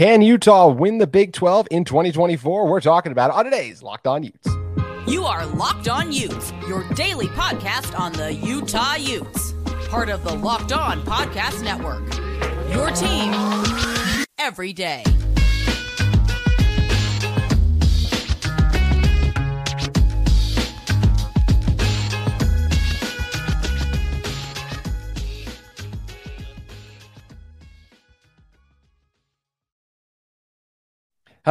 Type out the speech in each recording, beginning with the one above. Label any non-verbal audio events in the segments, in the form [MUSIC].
Can Utah win the Big 12 in 2024? We're talking about it on today's Locked On Utes. You are Locked On Utes, your daily podcast on the Utah Utes, part of the Locked On Podcast Network. Your team every day.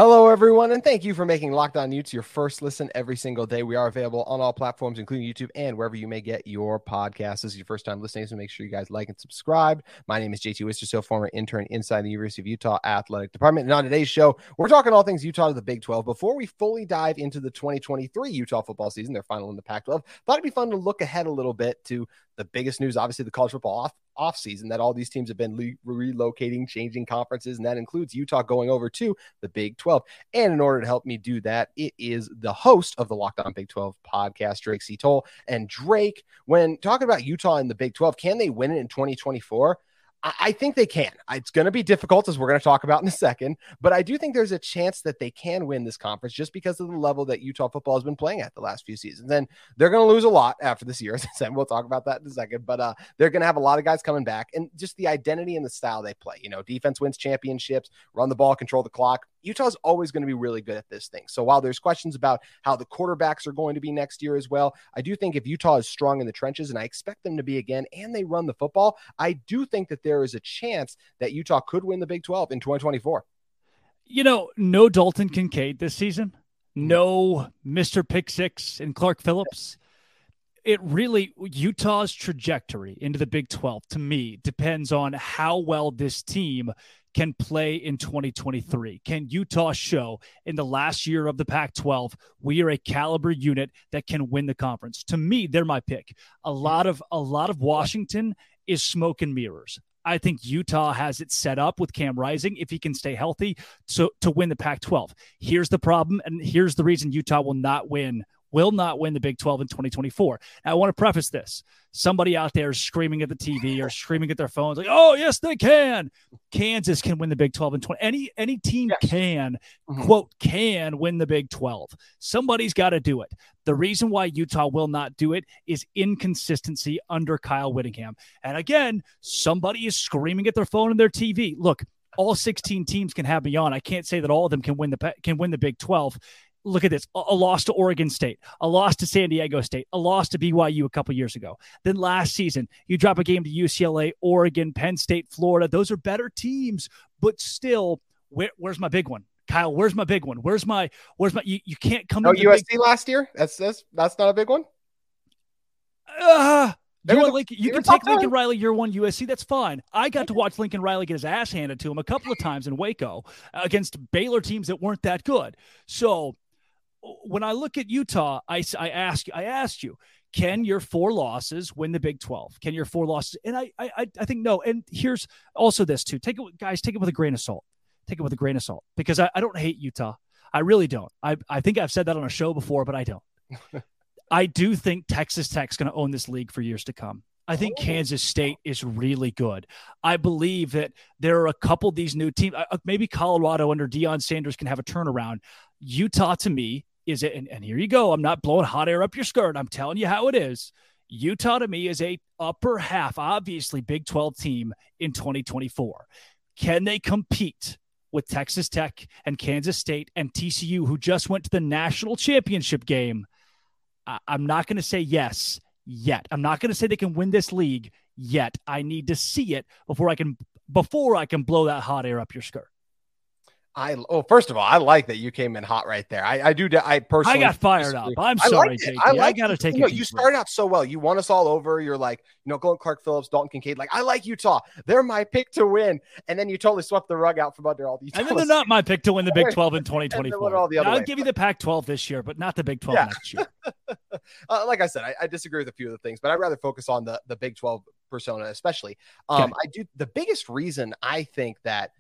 Hello, everyone, and thank you for making Locked On Utes your first listen every single day. We are available on all platforms, including YouTube and wherever you may get your podcasts. This is your first time listening, so make sure you guys like and subscribe. My name is JT Wistersill, former intern inside the University of Utah Athletic Department. And on today's show, we're talking all things Utah to the Big 12. Before we fully dive into the 2023 Utah football season, their final in the Pac 12, thought it'd be fun to look ahead a little bit to the biggest news, obviously, the college football off off season that all these teams have been le- relocating, changing conferences, and that includes Utah going over to the Big 12. And in order to help me do that, it is the host of the Locked On Big 12 podcast, Drake C. Toll. And Drake, when talking about Utah in the Big 12, can they win it in 2024? I think they can. It's going to be difficult, as we're going to talk about in a second, but I do think there's a chance that they can win this conference just because of the level that Utah football has been playing at the last few seasons. And they're going to lose a lot after this year, [LAUGHS] as I said. We'll talk about that in a second, but uh, they're going to have a lot of guys coming back and just the identity and the style they play. You know, defense wins championships, run the ball, control the clock. Utah's always going to be really good at this thing. So while there's questions about how the quarterbacks are going to be next year as well, I do think if Utah is strong in the trenches, and I expect them to be again, and they run the football, I do think that there is a chance that Utah could win the Big 12 in 2024. You know, no Dalton Kincaid this season, no Mr. Pick Six and Clark Phillips. It really, Utah's trajectory into the Big 12 to me depends on how well this team can play in 2023? Can Utah show in the last year of the Pac 12 we are a caliber unit that can win the conference? To me, they're my pick. A lot of a lot of Washington is smoke and mirrors. I think Utah has it set up with Cam Rising if he can stay healthy to, to win the Pac 12. Here's the problem, and here's the reason Utah will not win will not win the Big 12 in 2024. Now, I want to preface this. Somebody out there is screaming at the TV or [LAUGHS] screaming at their phones like, "Oh, yes, they can. Kansas can win the Big 12 in 20. Any any team yes. can mm-hmm. quote can win the Big 12. Somebody's got to do it. The reason why Utah will not do it is inconsistency under Kyle Whittingham. And again, somebody is screaming at their phone and their TV. Look, all 16 teams can have me on. I can't say that all of them can win the can win the Big 12 look at this a loss to Oregon State, a loss to San Diego State, a loss to BYU a couple years ago. Then last season, you drop a game to UCLA, Oregon, Penn State, Florida. Those are better teams, but still, where, where's my big one? Kyle, where's my big one? Where's my where's my you, you can't come Oh, USC big... last year? That's that's that's not a big one? Uh you, want Lincoln, you can take Lincoln Riley year one USC. That's fine. I got to watch Lincoln Riley get his ass handed to him a couple of times in Waco against Baylor teams that weren't that good. So when I look at Utah, I, I ask I asked you, can your four losses win the Big 12? Can your four losses? And I I I think no. And here's also this too. Take it, guys, take it with a grain of salt. Take it with a grain of salt because I, I don't hate Utah. I really don't. I I think I've said that on a show before, but I don't. [LAUGHS] I do think Texas Tech's going to own this league for years to come. I think oh. Kansas State is really good. I believe that there are a couple of these new teams. Uh, maybe Colorado under Deion Sanders can have a turnaround. Utah, to me, is it, and, and here you go. I'm not blowing hot air up your skirt. I'm telling you how it is. Utah to me is a upper half, obviously Big 12 team in 2024. Can they compete with Texas Tech and Kansas State and TCU, who just went to the national championship game? I- I'm not going to say yes yet. I'm not going to say they can win this league yet. I need to see it before I can before I can blow that hot air up your skirt. I oh, first of all, I like that you came in hot right there. I, I do. I personally, I got fired up. I'm sorry. I, like I got to take you. Know, you started out so well. You won us all over. You're like, you know, going Clark Phillips, Dalton Kincaid. Like, I like Utah. They're my pick to win. And then you totally swept the rug out from under all these. And then [LAUGHS] they're not my pick to win the Big 12 in [LAUGHS] 2024. I'll give you the Pac 12 this year, but not the Big 12 yeah. next year. [LAUGHS] uh, like I said, I, I, disagree with a few of the things, but I'd rather focus on the the Big 12 persona, especially. Um, okay. I do. The biggest reason I think that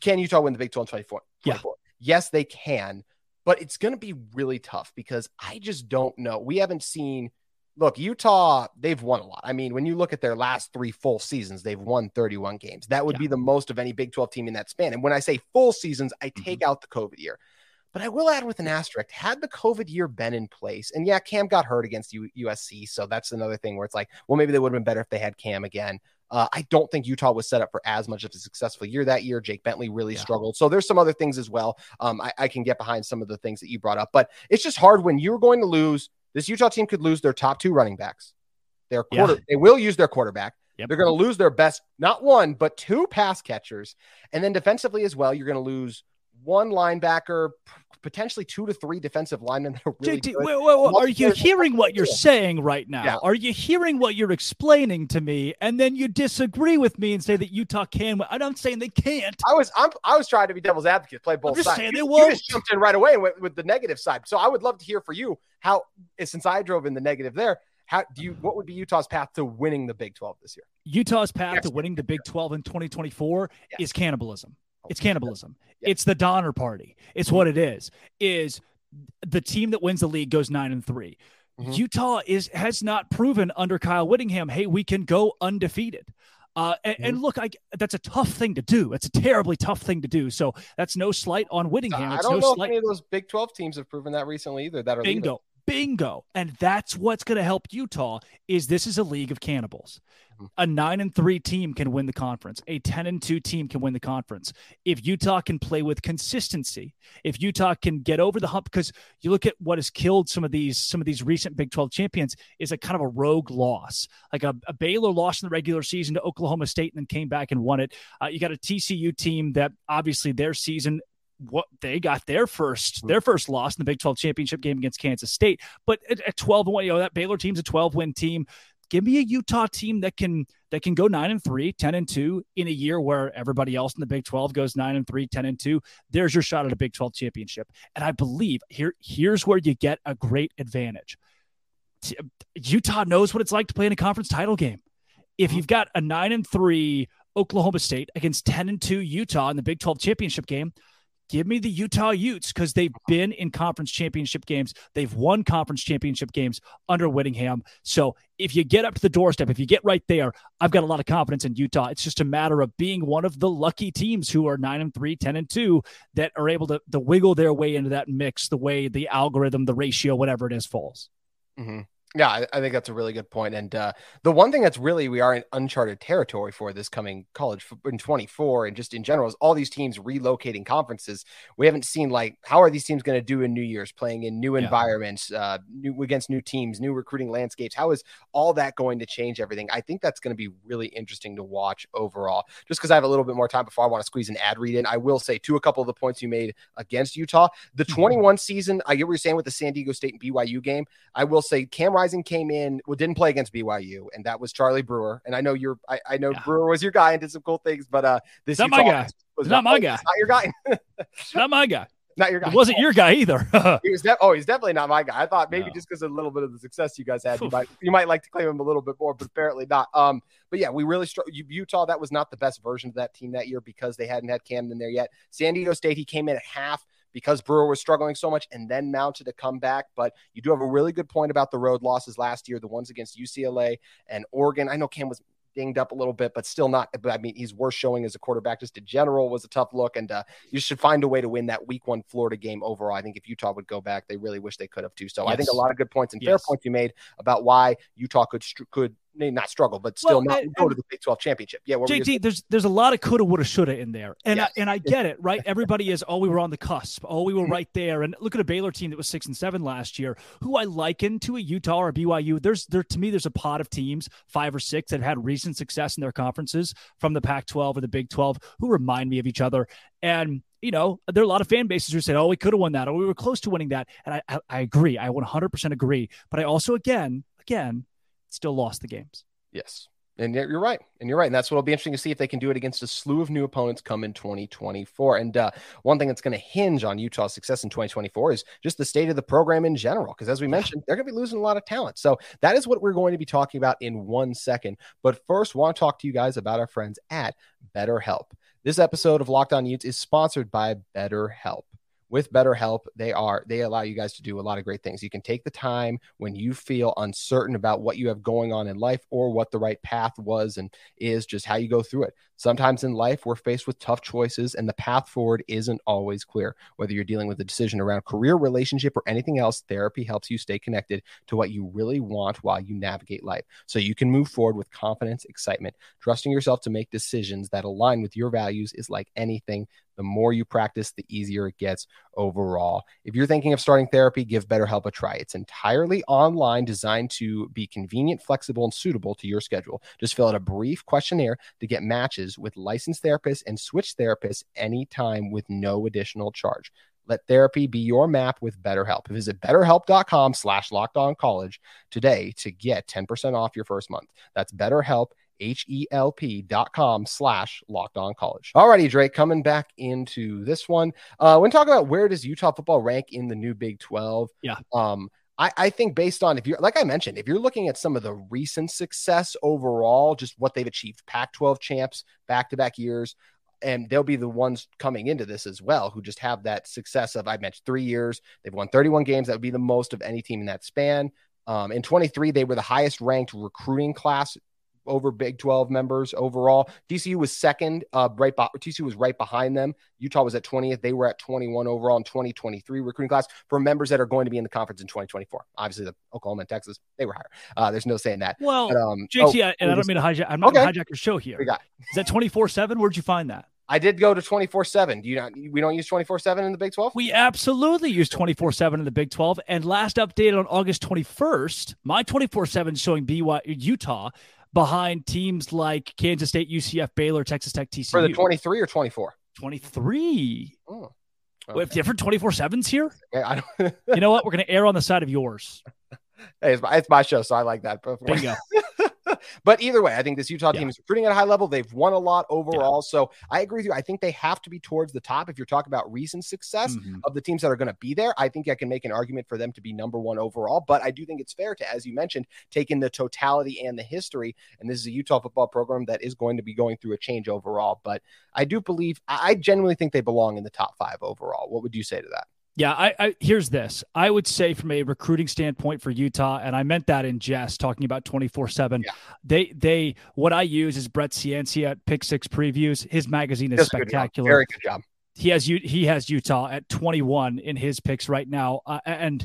can Utah win the Big 12 in 24? Yeah yes, they can, but it's going to be really tough because I just don't know. We haven't seen look, Utah, they've won a lot. I mean, when you look at their last three full seasons, they've won 31 games. That would Yeah. be the most of any Big 12 team in that span. And when I say full seasons, I Mm-hmm. take out the COVID year. But I will add with an asterisk, had the COVID year been in place, and yeah, Cam got hurt against U- USC. So that's another thing where it's like, well, maybe they would have been better if they had Cam again. Uh, I don't think Utah was set up for as much of a successful year that year. Jake Bentley really Yeah. struggled. So there's some other things as well. Um, I, I can get behind some of the things that you brought up, but it's just hard when you're going to lose. This Utah team could lose their top two running backs. Their Yeah. quarter, they will use their quarterback. Yep. They're going to lose their best, not one, but two pass catchers. And then defensively as well, you're going to lose one linebacker, potentially two to three defensive linemen that are really JT, good. wait, wait, wait, are you hearing what you're saying right now? Yeah. Are you hearing what you're explaining to me, and then you disagree with me and say that Utah can? I'm not saying they can't. I was I'm, I was trying to be devil's advocate, play both just sides. saying you, they you won't. just jumped in right away and went with the negative side. So I would love to hear for you how, eh, since I drove in the negative there, how do you what would be Utah's path to winning the Big 12 this year? Utah's path to winning the Big 12 in 2024 Yes. is cannibalism. It's cannibalism. Yeah. It's the Donner Party. It's what it is. Is the team that wins the league goes nine and 3 Mhm. Utah is has not proven under Kyle Whittingham, hey, we can go undefeated. Uh, and, and Mm-hmm. look, I, that's a tough thing to do. It's a terribly tough thing to do. So that's no slight on Whittingham. I don't no know if any of those Big 12 teams have proven that recently either. That are. Bingo. Bingo. And that's what's going to help Utah is this is a league of cannibals. Mhm. A 9 and 3 team can win the conference. A 10 and 2 team can win the conference. If Utah can play with consistency, if Utah can get over the hump because you look at what has killed some of these some of these recent Big 12 champions is a kind of a rogue loss. Like a, a Baylor lost in the regular season to Oklahoma State and then came back and won it. Uh, you got a TCU team that obviously their season what they got their first mm. their first loss in the Big 12 championship game against Kansas State. But at, at 12 and 1, you know, that Baylor team's a 12 win team. Give me a Utah team that can that can go 9 and 3, 10 and 2 in a year where everybody else in the Big 12 goes 9 and 3, 10 and 2. There's your shot at a Big 12 championship. And I believe here here's where you get a great advantage. Utah knows what it's like to play in a conference title game. If mm-hmm. you've got a 9 and 3 Oklahoma State against 10 and 2 Utah in the Big 12 championship game, give me the Utah Utes because they've been in conference championship games. They've won conference championship games under Whittingham. So if you get up to the doorstep, if you get right there, I've got a lot of confidence in Utah. It's just a matter of being one of the lucky teams who are 9 and 3, 10 and 2 that are able to, to wiggle their way into that mix the way the algorithm, the ratio, whatever it is, falls. hmm Yeah, I, I think that's a really good point. And uh, the one thing that's really we are in uncharted territory for this coming college in 24 and just in general is all these teams relocating conferences. We haven't seen like how are these teams going to do in New Year's, playing in new Yeah. environments, uh, new against new teams, new recruiting landscapes. How is all that going to change everything? I think that's going to be really interesting to watch overall. Just because I have a little bit more time before I want to squeeze an ad read in, I will say to a couple of the points you made against Utah, the 21 season. I get what you're saying with the San Diego State and BYU game. I will say Cam Rising came in, well, didn't play against BYU, and that was Charlie Brewer. And I know you're, I, I know Yeah. Brewer was your guy and did some cool things, but uh, this Not my guy. was Not my oh, guy. Not your guy. [LAUGHS] Not my guy. not your guy. It wasn't your guy either. [LAUGHS] He was de- oh, he's definitely not my guy. I thought maybe No. just because of a little bit of the success you guys had, you might you might like to claim him a little bit more, but apparently not. Um, but yeah, we really str- Utah. That was not the best version of that team that year because they hadn't had Camden there yet. San Diego State, he came in at half because Brewer was struggling so much and then mounted a comeback. But you do have a really good point about the road losses last year, the ones against UCLA and Oregon. I know Cam was dinged up a little bit, but still not. But I mean, he's worth showing as a quarterback. Just in general was a tough look, and uh, you should find a way to win that Week One Florida game overall. I think if Utah would go back, they really wish they could have too. So I think a lot of good points and fair points you made about why Utah could could not struggle, but still Well, not and- go to the Big Twelve championship. Yeah, what were you JT, there's there's a lot of coulda, woulda, shoulda in there, and Yes. I, and I get it, right? Everybody is, oh, we were on the cusp, oh, we were Mhm. right there, and look at a Baylor team that was six and seven last year, who I liken to a Utah or a BYU. There's there to me, there's a pot of teams, five or six, that have had recent success in their conferences from the Pac-12 or the Big 12, who remind me of each other, and you know, there are a lot of fan bases who say, "Oh, we could have won that, or we were close to winning that," and I, I, I agree, I 100% agree, but I also, again, again, still lost the games. Yes. And you're right. And you're right. And that's what will be interesting to see if they can do it against a slew of new opponents come in 2024. And uh, one thing that's going to hinge on Utah's success in 2024 is just the state of the program in general. Because as we mentioned, they're going to be losing a lot of talent. So that is what we're going to be talking about in one second. But first, want to talk to you guys about our friends at BetterHelp. This episode of Locked On Utes is sponsored by BetterHelp. With BetterHelp, they are they allow you guys to do a lot of great things. You can take the time when you feel uncertain about what you have going on in life or what the right path was and is just how you go through it. Sometimes in life we're faced with tough choices and the path forward isn't always clear. Whether you're dealing with a decision around career, relationship or anything else, therapy helps you stay connected to what you really want while you navigate life. So you can move forward with confidence, excitement, trusting yourself to make decisions that align with your values is like anything the more you practice, the easier it gets overall. If you're thinking of starting therapy, give BetterHelp a try. It's entirely online, designed to be convenient, flexible, and suitable to your schedule. Just fill out a brief questionnaire to get matches with licensed therapists and switch therapists anytime with no additional charge. Let therapy be your map with BetterHelp. Visit betterhelp.com slash locked on college today to get 10% off your first month. That's BetterHelp, H-E-L-P dot com slash locked on college. Alrighty, Drake, coming back into this one. Uh, when talking about where does Utah football rank in the new Big 12? Yeah. Um, I, I think based on if you're like I mentioned, if you're looking at some of the recent success overall, just what they've achieved, Pac 12 champs back to back years, and they'll be the ones coming into this as well who just have that success of I mentioned three years. They've won 31 games. That would be the most of any team in that span. Um, in 23, they were the highest ranked recruiting class over Big 12 members overall. TCU was second, uh, right. Be- TCU was right behind them. Utah was at 20th. They were at 21 overall in 2023 recruiting class for members that are going to be in the conference in 2024. Obviously, the Oklahoma and Texas they were higher. Uh, there's no saying that. Well, but, um, JT, oh, I, and I don't mean to hijack. I'm not okay. hijack your show here. We got is that 24 seven? Where'd you find that? I did go to 24 7. Do you not, we don't use 24 7 in the Big 12? We absolutely use 24 7 in the Big 12. And last updated on August 21st, my 24 7 showing BY Utah behind teams like Kansas State, UCF, Baylor, Texas Tech, TCU. For the 23 or 24? 23. Oh, okay. We have different 24 7s here? Yeah, I don't... you know what? We're going to err on the side of yours. [LAUGHS] Hey, it's my, it's my show, so I like that. Bingo. [LAUGHS] but either way, I think this Utah team is recruiting at a high level. They've won a lot overall. Yeah. So I agree with you. I think they have to be towards the top. If you're talking about recent success mm-hmm. of the teams that are going to be there, I think I can make an argument for them to be number one overall. But I do think it's fair to, as you mentioned, take in the totality and the history. And this is a Utah football program that is going to be going through a change overall. But I do believe, I genuinely think they belong in the top five overall. What would you say to that? Yeah, I, I, here's this. I would say from a recruiting standpoint for Utah, and I meant that in jest, talking about twenty four seven. They they what I use is Brett Ciancia at Pick Six Previews. His magazine is spectacular. Very good job he has he has Utah at 21 in his picks right now, uh, and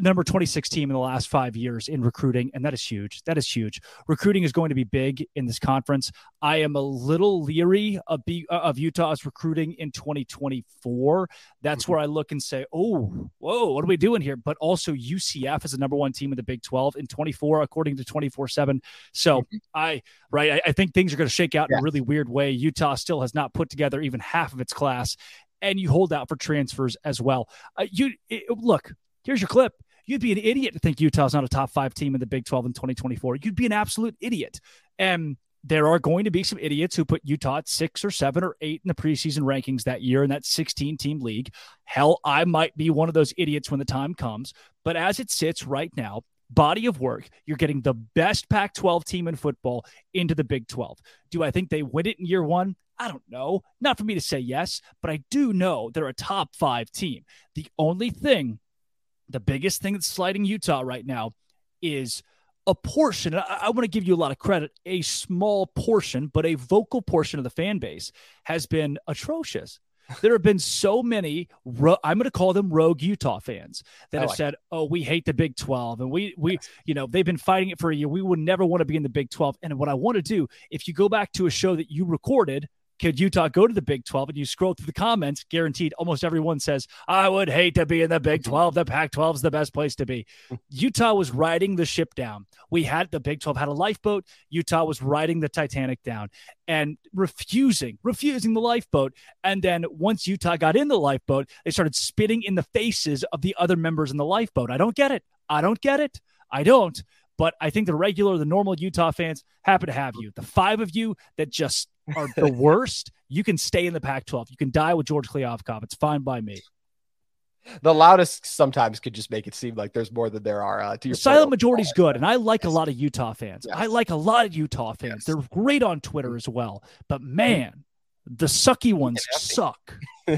number 26 team in the last five years in recruiting, and that is huge. That is huge. Recruiting is going to be big in this conference. I am a little leery of, B, uh, of Utah's recruiting in 2024. That's mm-hmm. where I look and say, "Oh, whoa, what are we doing here?" But also UCF is the number one team in the Big 12 in 24, according to 24 seven. So mm-hmm. I right, I, I, think things are going to shake out in a really weird way. Utah still has not put together even half of its class and you hold out for transfers as well. Uh, you it, look, here's your clip. You'd be an idiot to think Utah's not a top five team in the Big 12 in 2024. You'd be an absolute idiot. And there are going to be some idiots who put Utah at six or seven or eight in the preseason rankings that year in that 16 team league. Hell, I might be one of those idiots when the time comes. But as it sits right now, body of work, you're getting the best Pac 12 team in football into the Big 12. Do I think they win it in year one? I don't know. Not for me to say yes, but I do know they're a top five team. The only thing, the biggest thing that's sliding Utah right now is a portion. I, I want to give you a lot of credit. A small portion, but a vocal portion of the fan base has been atrocious. There have been so many. Ro- I'm going to call them rogue Utah fans that have said, "Oh, we hate the Big 12, and we we yes. you know they've been fighting it for a year. We would never want to be in the Big 12." And what I want to do, if you go back to a show that you recorded could Utah go to the Big 12? And you scroll through the comments, guaranteed almost everyone says, I would hate to be in the Big 12. The Pac 12 is the best place to be. [LAUGHS] Utah was riding the ship down. We had the Big 12 had a lifeboat. Utah was riding the Titanic down and refusing, refusing the lifeboat. And then once Utah got in the lifeboat, they started spitting in the faces of the other members in the lifeboat. I don't get it. I don't get it. I don't. But I think the regular, the normal Utah fans happen to have you. The five of you that just are the [LAUGHS] worst, you can stay in the Pac 12. You can die with George Kliavkoff. It's fine by me. The loudest sometimes could just make it seem like there's more than there are. Uh, to your the silent majority is good, and I like a lot of Utah fans. Yes. I like a lot of Utah fans. Yes. They're great on Twitter as well. But man, the sucky ones suck. [LAUGHS]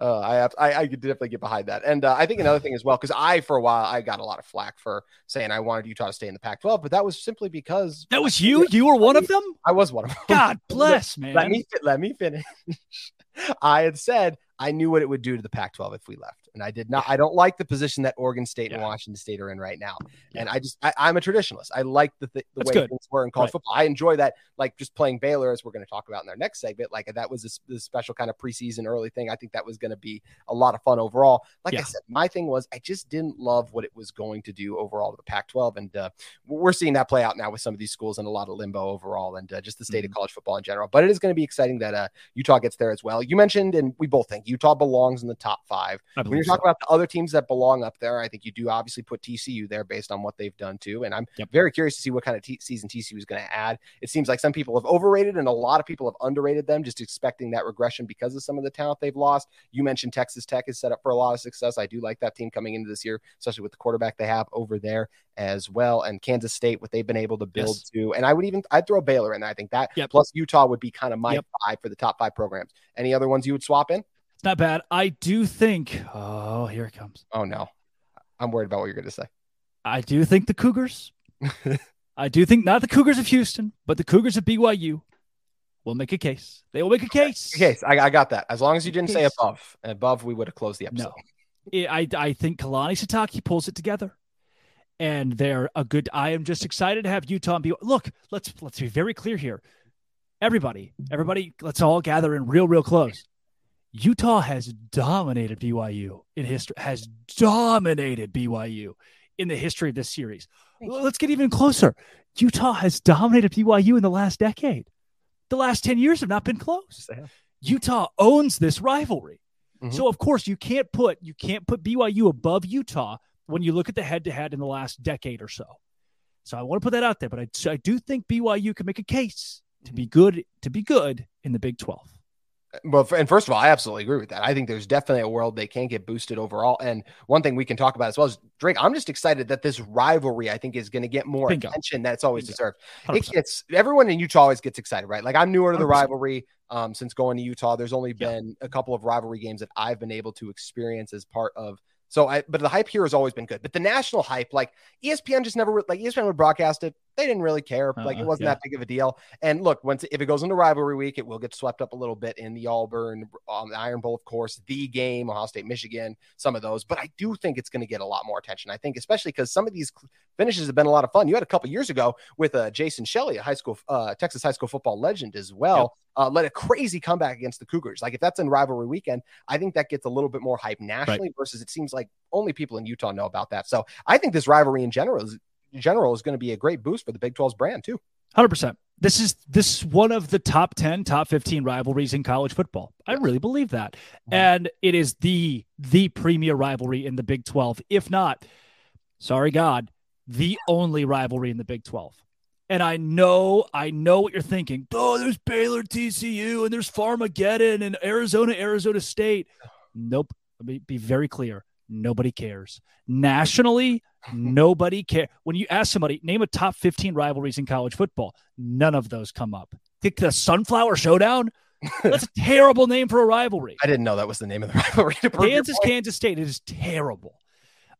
uh, I, I I could definitely get behind that. And uh, I think another thing as well, because I for a while I got a lot of flack for saying I wanted Utah to stay in the Pac-12, but that was simply because that was you. You were one of them. I was one of them. [LAUGHS] God bless, man. Let me let me finish. [LAUGHS] I had said I knew what it would do to the Pac-12 if we left, and I did not. I don't like the position that Oregon State yeah. and Washington State are in right now. Yeah. And I just I, am a traditionalist. I like the, the, the way good. things were in college right. football. I enjoy that, like just playing Baylor, as we're going to talk about in our next segment. Like that was a, a special kind of preseason early thing. I think that was going to be a lot of fun overall. Like yeah. I said, my thing was I just didn't love what it was going to do overall to the Pac-12, and uh, we're seeing that play out now with some of these schools and a lot of limbo overall, and uh, just the state mm-hmm. of college football in general. But it is going to be exciting that uh, Utah gets there as well. You mentioned, and we both think Utah belongs in the top five. When you're talking about the other teams that belong up there, I think you do obviously put TCU there based on what they've done too. And I'm yep. very curious to see what kind of t- season TCU is going to add. It seems like some people have overrated and a lot of people have underrated them, just expecting that regression because of some of the talent they've lost. You mentioned Texas Tech is set up for a lot of success. I do like that team coming into this year, especially with the quarterback they have over there as well. And Kansas State, what they've been able to build yes. to. And I would even I'd throw Baylor in there. I think that yep. plus Utah would be kind of my yep. five for the top five programs. Any other ones you would swap in? It's not bad. I do think. Oh, here it comes. Oh no, I'm worried about what you're going to say. I do think the Cougars. [LAUGHS] I do think not the Cougars of Houston, but the Cougars of BYU will make a case. They will make a case. Case. I, I got that. As long as you didn't say above. Above, we would have closed the episode. No. I I think Kalani Sitake pulls it together, and they're a good. I am just excited to have Utah and BYU. Look, let's let's be very clear here. Everybody, everybody, let's all gather in real, real close. Utah has dominated BYU in history, has dominated BYU in the history of this series. Let's get even closer. Utah has dominated BYU in the last decade. The last 10 years have not been close. Utah owns this rivalry. Mm-hmm. So of course you can't put you can't put BYU above Utah when you look at the head to head in the last decade or so. So I want to put that out there, but I, I do think BYU can make a case to be good to be good in the Big 12. Well, and first of all, I absolutely agree with that. I think there's definitely a world they can get boosted overall. And one thing we can talk about as well is Drake. I'm just excited that this rivalry, I think, is going to get more Bingo. attention than it's always Bingo. deserved. 100%. It gets everyone in Utah always gets excited, right? Like I'm newer to the 100%. rivalry um, since going to Utah. There's only been a couple of rivalry games that I've been able to experience as part of so I, but the hype here has always been good. But the national hype, like ESPN just never, like ESPN would broadcast it. They didn't really care. Like uh, it wasn't yeah. that big of a deal. And look, once if it goes into rivalry week, it will get swept up a little bit in the Auburn, um, the Iron Bowl, of course, the game, Ohio State, Michigan, some of those. But I do think it's going to get a lot more attention. I think, especially because some of these finishes have been a lot of fun. You had a couple years ago with uh, Jason Shelley, a high school, uh, Texas high school football legend as well. Uh, led a crazy comeback against the Cougars. Like if that's in rivalry weekend, I think that gets a little bit more hype nationally right. versus it seems like only people in Utah know about that. So I think this rivalry in general is general is going to be a great boost for the Big 12's brand too. 100%. This is this is one of the top 10, top 15 rivalries in college football. I really believe that. Mm-hmm. And it is the the premier rivalry in the Big 12, if not sorry God, the only rivalry in the Big 12. And I know, I know what you're thinking. Oh, there's Baylor, TCU, and there's Farmageddon and Arizona, Arizona State. Nope. Let me be very clear. Nobody cares. Nationally, [LAUGHS] nobody cares. When you ask somebody, name a top 15 rivalries in college football, none of those come up. Think the Sunflower Showdown? That's a [LAUGHS] terrible name for a rivalry. I didn't know that was the name of the rivalry. Kansas, Kansas State. It is terrible.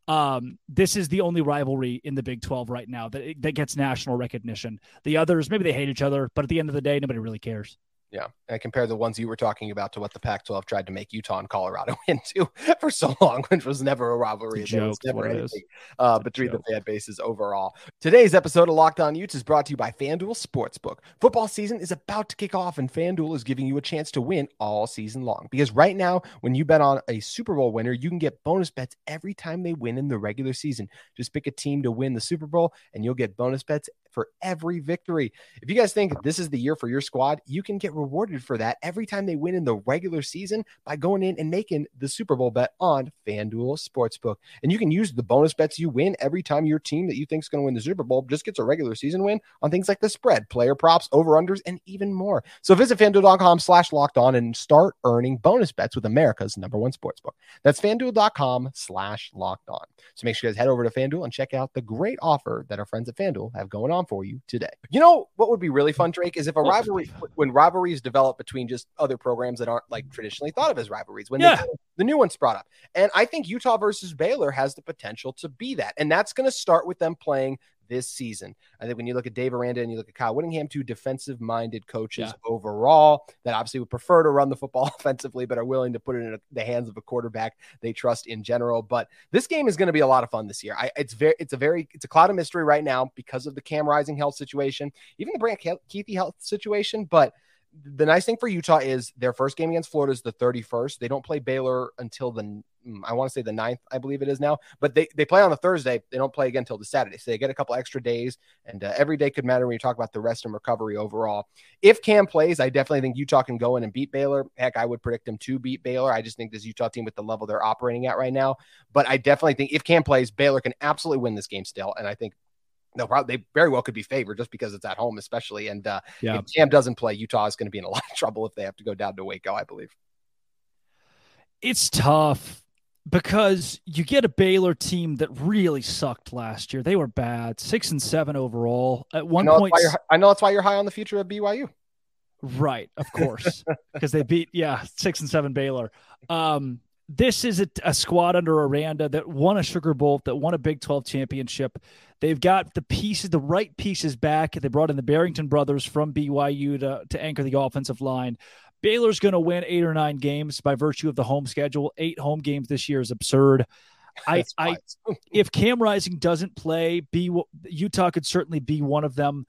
Um, this is the only rivalry in the Big 12 right now that, that gets national recognition. The others, maybe they hate each other, but at the end of the day, nobody really cares. Yeah, and compare the ones you were talking about to what the Pac-12 tried to make Utah and Colorado [LAUGHS] into [LAUGHS] for so long, which was never a rivalry. It's a joke, never anything uh, between the fan bases overall. Today's episode of Locked On Utes is brought to you by FanDuel Sportsbook. Football season is about to kick off, and FanDuel is giving you a chance to win all season long. Because right now, when you bet on a Super Bowl winner, you can get bonus bets every time they win in the regular season. Just pick a team to win the Super Bowl, and you'll get bonus bets for every victory. If you guys think this is the year for your squad, you can get rewarded for that every time they win in the regular season by going in and making the Super Bowl bet on FanDuel Sportsbook. And you can use the bonus bets you win every time your team that you think is going to win the Super Bowl just gets a regular season win on things like the spread, player props, over-unders, and even more. So visit FanDuel.com slash locked on and start earning bonus bets with America's number one sportsbook. That's FanDuel.com slash locked on. So make sure you guys head over to FanDuel and check out the great offer that our friends at FanDuel have going on on for you today. You know what would be really fun, [LAUGHS] Drake, is if a rivalry when rivalries develop between just other programs that aren't like traditionally thought of as rivalries. When yeah. they, the new one's brought up, and I think Utah versus Baylor has the potential to be that, and that's going to start with them playing this season. I think when you look at Dave Aranda and you look at Kyle Whittingham, two defensive minded coaches yeah. overall that obviously would prefer to run the football [LAUGHS] offensively, but are willing to put it in the hands of a quarterback they trust in general. But this game is going to be a lot of fun this year. I, it's very, it's a very, it's a cloud of mystery right now because of the Cam Rising health situation, even the Brant Kuithe health situation. But the nice thing for Utah is their first game against Florida is the 31st. They don't play Baylor until the mm, I want to say the 9th, I believe it is now, but they, they play on the Thursday. They don't play again until the Saturday. So they get a couple extra days, and uh, every day could matter when you talk about the rest and recovery overall. If Cam plays, I definitely think Utah can go in and beat Baylor. Heck, I would predict them to beat Baylor. I just think this Utah team with the level they're operating at right now. But I definitely think if Cam plays, Baylor can absolutely win this game still. And I think they'll probably they very well could be favored just because it's at home, especially. And uh, yeah. if Cam doesn't play, Utah is going to be in a [LAUGHS] lot of trouble if they have to go down to Waco, I believe. It's tough because you get a Baylor team that really sucked last year. They were bad, six and seven overall. At one I point, I know that's why you're high on the future of BYU. Right, of course, because they beat yeah six and seven Baylor. Um, this is a, a, squad under Aranda that won a Sugar Bowl, that won a Big 12 championship. They've got the pieces, the right pieces back. They brought in the Barrington brothers from BYU to, to anchor the offensive line. Baylor's going to win eight or nine games by virtue of the home schedule. Eight home games this year is absurd. [LAUGHS] I, I, if Cam Rising doesn't play, be Utah could certainly be one of them.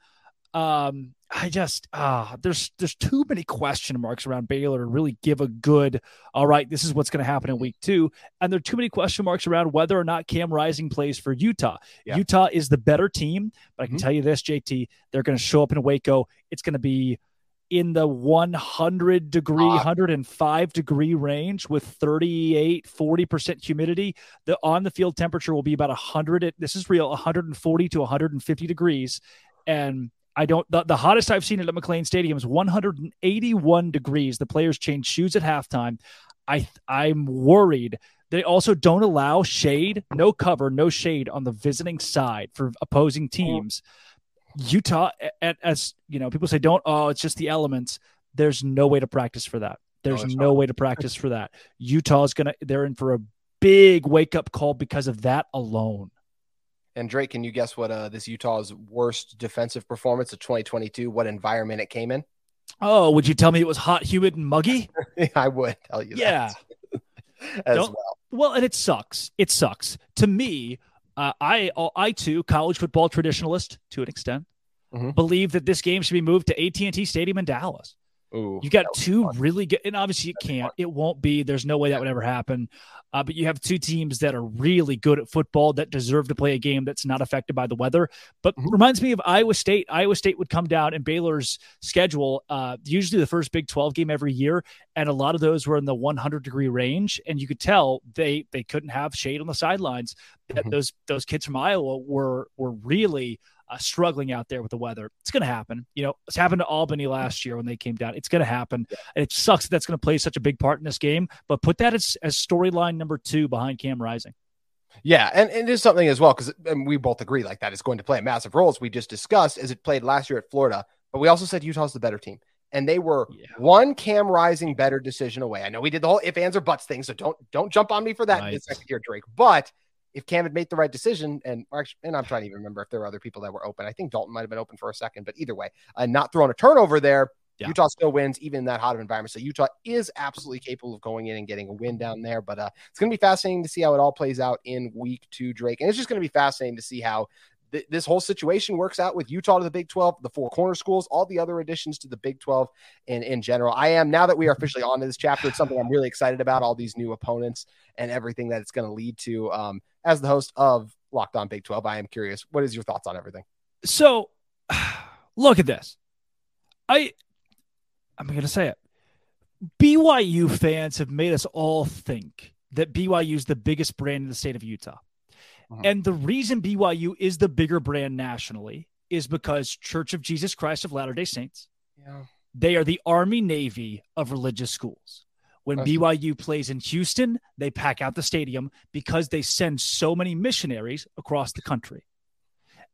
Um, I just ah, uh, there's there's too many question marks around Baylor to really give a good. All right, this is what's going to happen in week two, and there are too many question marks around whether or not Cam Rising plays for Utah. Yeah. Utah is the better team, but I can mm-hmm. tell you this, JT, they're going to show up in Waco. It's going to be in the 100 degree, uh, 105 degree range with 38, 40% humidity. The on the field temperature will be about 100. This is real, 140 to 150 degrees. And I don't. The, the hottest I've seen it at McLane Stadium is 181 degrees. The players change shoes at halftime. I I'm worried. They also don't allow shade, no cover, no shade on the visiting side for opposing oh. teams. Utah, as you know, people say, don't. Oh, it's just the elements. There's no way to practice for that. There's oh, no, no way to practice for that. Utah is gonna. They're in for a big wake up call because of that alone. And Drake, can you guess what uh, this Utah's worst defensive performance of 2022? What environment it came in? Oh, would you tell me it was hot, humid, and muggy? [LAUGHS] I would tell you. Yeah. [LAUGHS] as Don't, well. Well, and it sucks. It sucks to me. Uh, I, I too, college football traditionalist to an extent, mm-hmm. believe that this game should be moved to AT and T Stadium in Dallas. Ooh, you got two really good, and obviously it can't. It won't be. There's no way that would ever happen. Uh, but you have two teams that are really good at football that deserve to play a game that's not affected by the weather. But mm-hmm. reminds me of Iowa State. Iowa State would come down in Baylor's schedule, uh, usually the first Big 12 game every year, and a lot of those were in the 100 degree range, and you could tell they they couldn't have shade on the sidelines. That mm-hmm. those those kids from Iowa were were really uh, struggling out there with the weather. It's going to happen. You know, it's happened to Albany last year when they came down. It's going to happen. And it sucks that that's going to play such a big part in this game, but put that as, as storyline number two behind Cam Rising. Yeah, and, and it is something as well because we both agree like that is going to play a massive role as we just discussed as it played last year at Florida. But we also said Utah's the better team, and they were yeah. one Cam Rising better decision away. I know we did the whole if ands or buts thing, so don't don't jump on me for that right. in a second here, Drake. But if Cam had made the right decision, and and I'm trying to even remember if there were other people that were open. I think Dalton might have been open for a second, but either way, uh, not throwing a turnover there. Yeah. Utah still wins even in that hot of environment. So Utah is absolutely capable of going in and getting a win down there. But uh, it's going to be fascinating to see how it all plays out in week two, Drake. And it's just going to be fascinating to see how th- this whole situation works out with Utah to the Big 12, the four corner schools, all the other additions to the Big 12 in, in general. I am, now that we are officially on to this chapter, it's something I'm really excited about, all these new opponents and everything that it's going to lead to. Um, as the host of Locked On Big 12, I am curious, what is your thoughts on everything? So [SIGHS] look at this. I, I'm going to say it. BYU fans have made us all think that BYU is the biggest brand in the state of Utah. Uh-huh. And the reason BYU is the bigger brand nationally is because Church of Jesus Christ of Latter day Saints, yeah. they are the Army Navy of religious schools. When That's BYU plays in Houston, they pack out the stadium because they send so many missionaries across the country.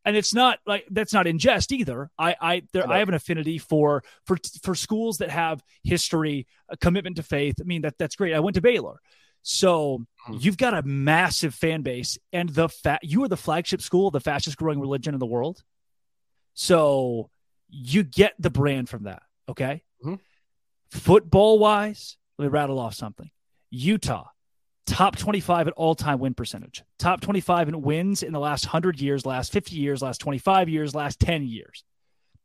and it's not like that's not in jest either. I I there, I, have an affinity for for for schools that have history, a commitment to faith. I mean that that's great. I went to Baylor, so hmm. you've got a massive fan base, and the fat you are the flagship school, the fastest growing religion in the world. So you get the brand from that. Okay, mm-hmm. football wise, let me rattle off something. Utah top 25 at all time win percentage, top 25 in wins in the last 100 years, last 50 years, last 25 years, last 10 years.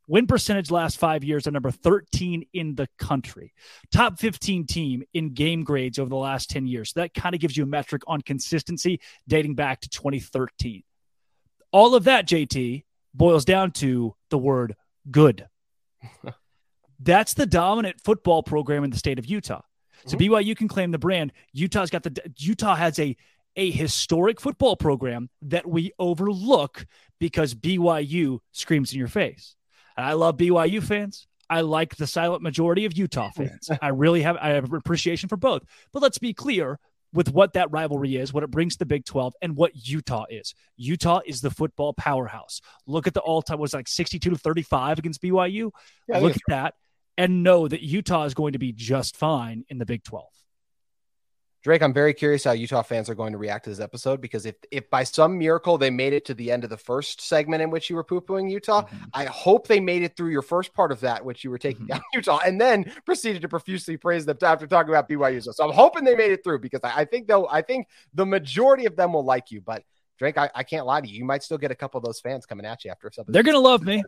Win percentage last five years are number 13 in the country. Top 15 team in game grades over the last 10 years. So that kind of gives you a metric on consistency dating back to 2013. All of that, JT, boils down to the word good. [LAUGHS] That's the dominant football program in the state of Utah. So mm-hmm. BYU can claim the brand. Utah's got the Utah has a a historic football program that we overlook because BYU screams in your face. And I love BYU fans. I like the silent majority of Utah [LAUGHS] fans. I really have I have appreciation for both. But let's be clear with what that rivalry is, what it brings to the Big 12, and what Utah is. Utah is the football powerhouse. Look at the all-time was like 62 to 35 against BYU. Yeah, Look at that and know that Utah is going to be just fine in the Big 12. Drake, I'm very curious how Utah fans are going to react to this episode because if if by some miracle they made it to the end of the first segment in which you were poo pooing Utah, mm-hmm. I hope they made it through your first part of that, which you were taking mm-hmm. down [LAUGHS] Utah, and then proceeded to profusely praise them after talking about BYU. So I'm hoping they made it through because I, I think though I think the majority of them will like you, but Drake, I, I, can't lie to you. You might still get a couple of those fans coming at you after something. They're gonna love [LAUGHS] me,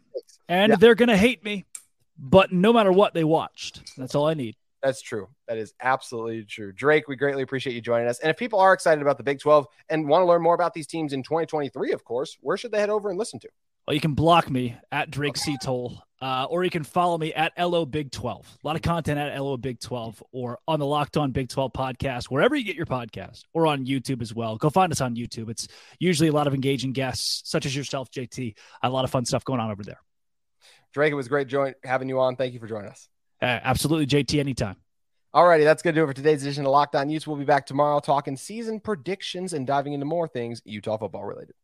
and yeah. they're gonna hate me but no matter what, they watched. That's all I need. That's true. That is absolutely true. Drake, we greatly appreciate you joining us. And if people are excited about the Big 12 and want to learn more about these teams in 2023, of course, where should they head over and listen to? Well, you can block me at Drake Seatoll, uh, or you can follow me at LO Big 12. A lot of content at LO Big 12 or on the Locked On Big 12 podcast, wherever you get your podcast, or on YouTube as well. Go find us on YouTube. It's usually a lot of engaging guests, such as yourself, JT. A lot of fun stuff going on over there. Drake, it was great join- having you on. Thank you for joining us. Uh, absolutely, JT, anytime. All righty, that's going to do it for today's edition of Locked On Utes. We'll be back tomorrow talking season predictions and diving into more things Utah football related.